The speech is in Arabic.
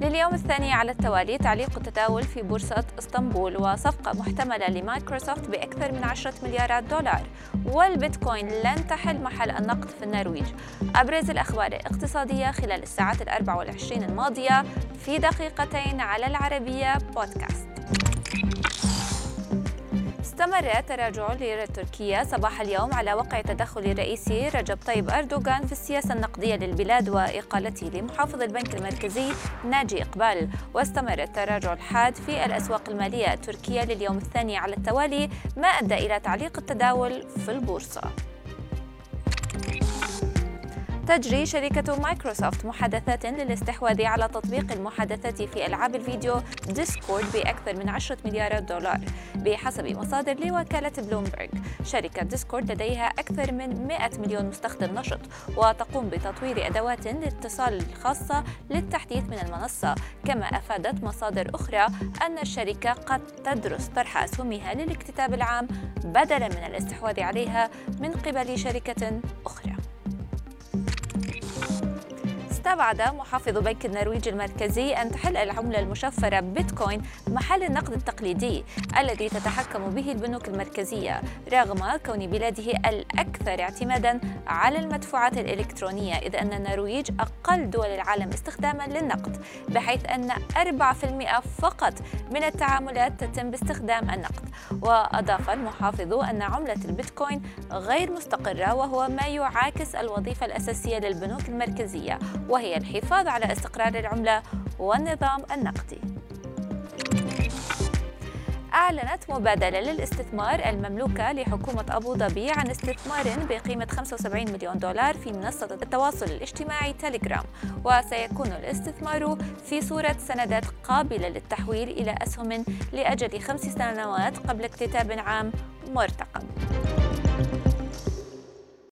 لليوم الثاني على التوالي تعليق التداول في بورصة اسطنبول وصفقة محتملة لمايكروسوفت بأكثر من 10 مليارات دولار. والبيتكوين لن تحل محل النقد في النرويج. أبرز الأخبار الاقتصادية خلال الساعات الأربع والعشرين الماضية في دقيقتين على العربية بودكاست. استمر تراجع الليرة التركية صباح اليوم على وقع تدخل الرئيسي رجب طيب أردوغان في السياسة النقدية للبلاد وإقالته لمحافظ البنك المركزي ناجي إقبال. واستمر التراجع الحاد في الأسواق المالية التركية لليوم الثاني على التوالي ما أدى إلى تعليق التداول في البورصة. تجري شركة مايكروسوفت محادثات للاستحواذ على تطبيق المحادثات في ألعاب الفيديو ديسكورد بأكثر من 10 مليارات دولار بحسب مصادر لوكالة بلومبرج شركة ديسكورد لديها أكثر من 100 مليون مستخدم نشط وتقوم بتطوير أدوات الاتصال الخاصة للتحديث من المنصة. كما أفادت مصادر أخرى أن الشركة قد تدرس طرح أسهمها للاكتتاب العام بدلا من الاستحواذ عليها من قبل شركة أخرى. استبعد محافظ بنك النرويج المركزي أن تحل العملة المشفرة بيتكوين محل النقد التقليدي الذي تتحكم به البنوك المركزية رغم كون بلاده الأكثر اعتمادا على المدفوعات الإلكترونية إذ أن النرويج أقل دول العالم استخداما للنقد بحيث أن 4% فقط من التعاملات تتم باستخدام النقد. وأضاف المحافظ أن عملة البيتكوين غير مستقرة وهو ما يعاكس الوظيفة الأساسية للبنوك المركزية وهي الحفاظ على استقرار العملة والنظام النقدي. أعلنت مبادلة للاستثمار المملوكة لحكومة أبو ظبي عن استثمار بقيمة 75 مليون دولار في منصة التواصل الاجتماعي تيليجرام وسيكون الاستثمار في صورة سندات قابلة للتحويل إلى أسهم لأجل خمس سنوات قبل اكتتاب عام مرتقب.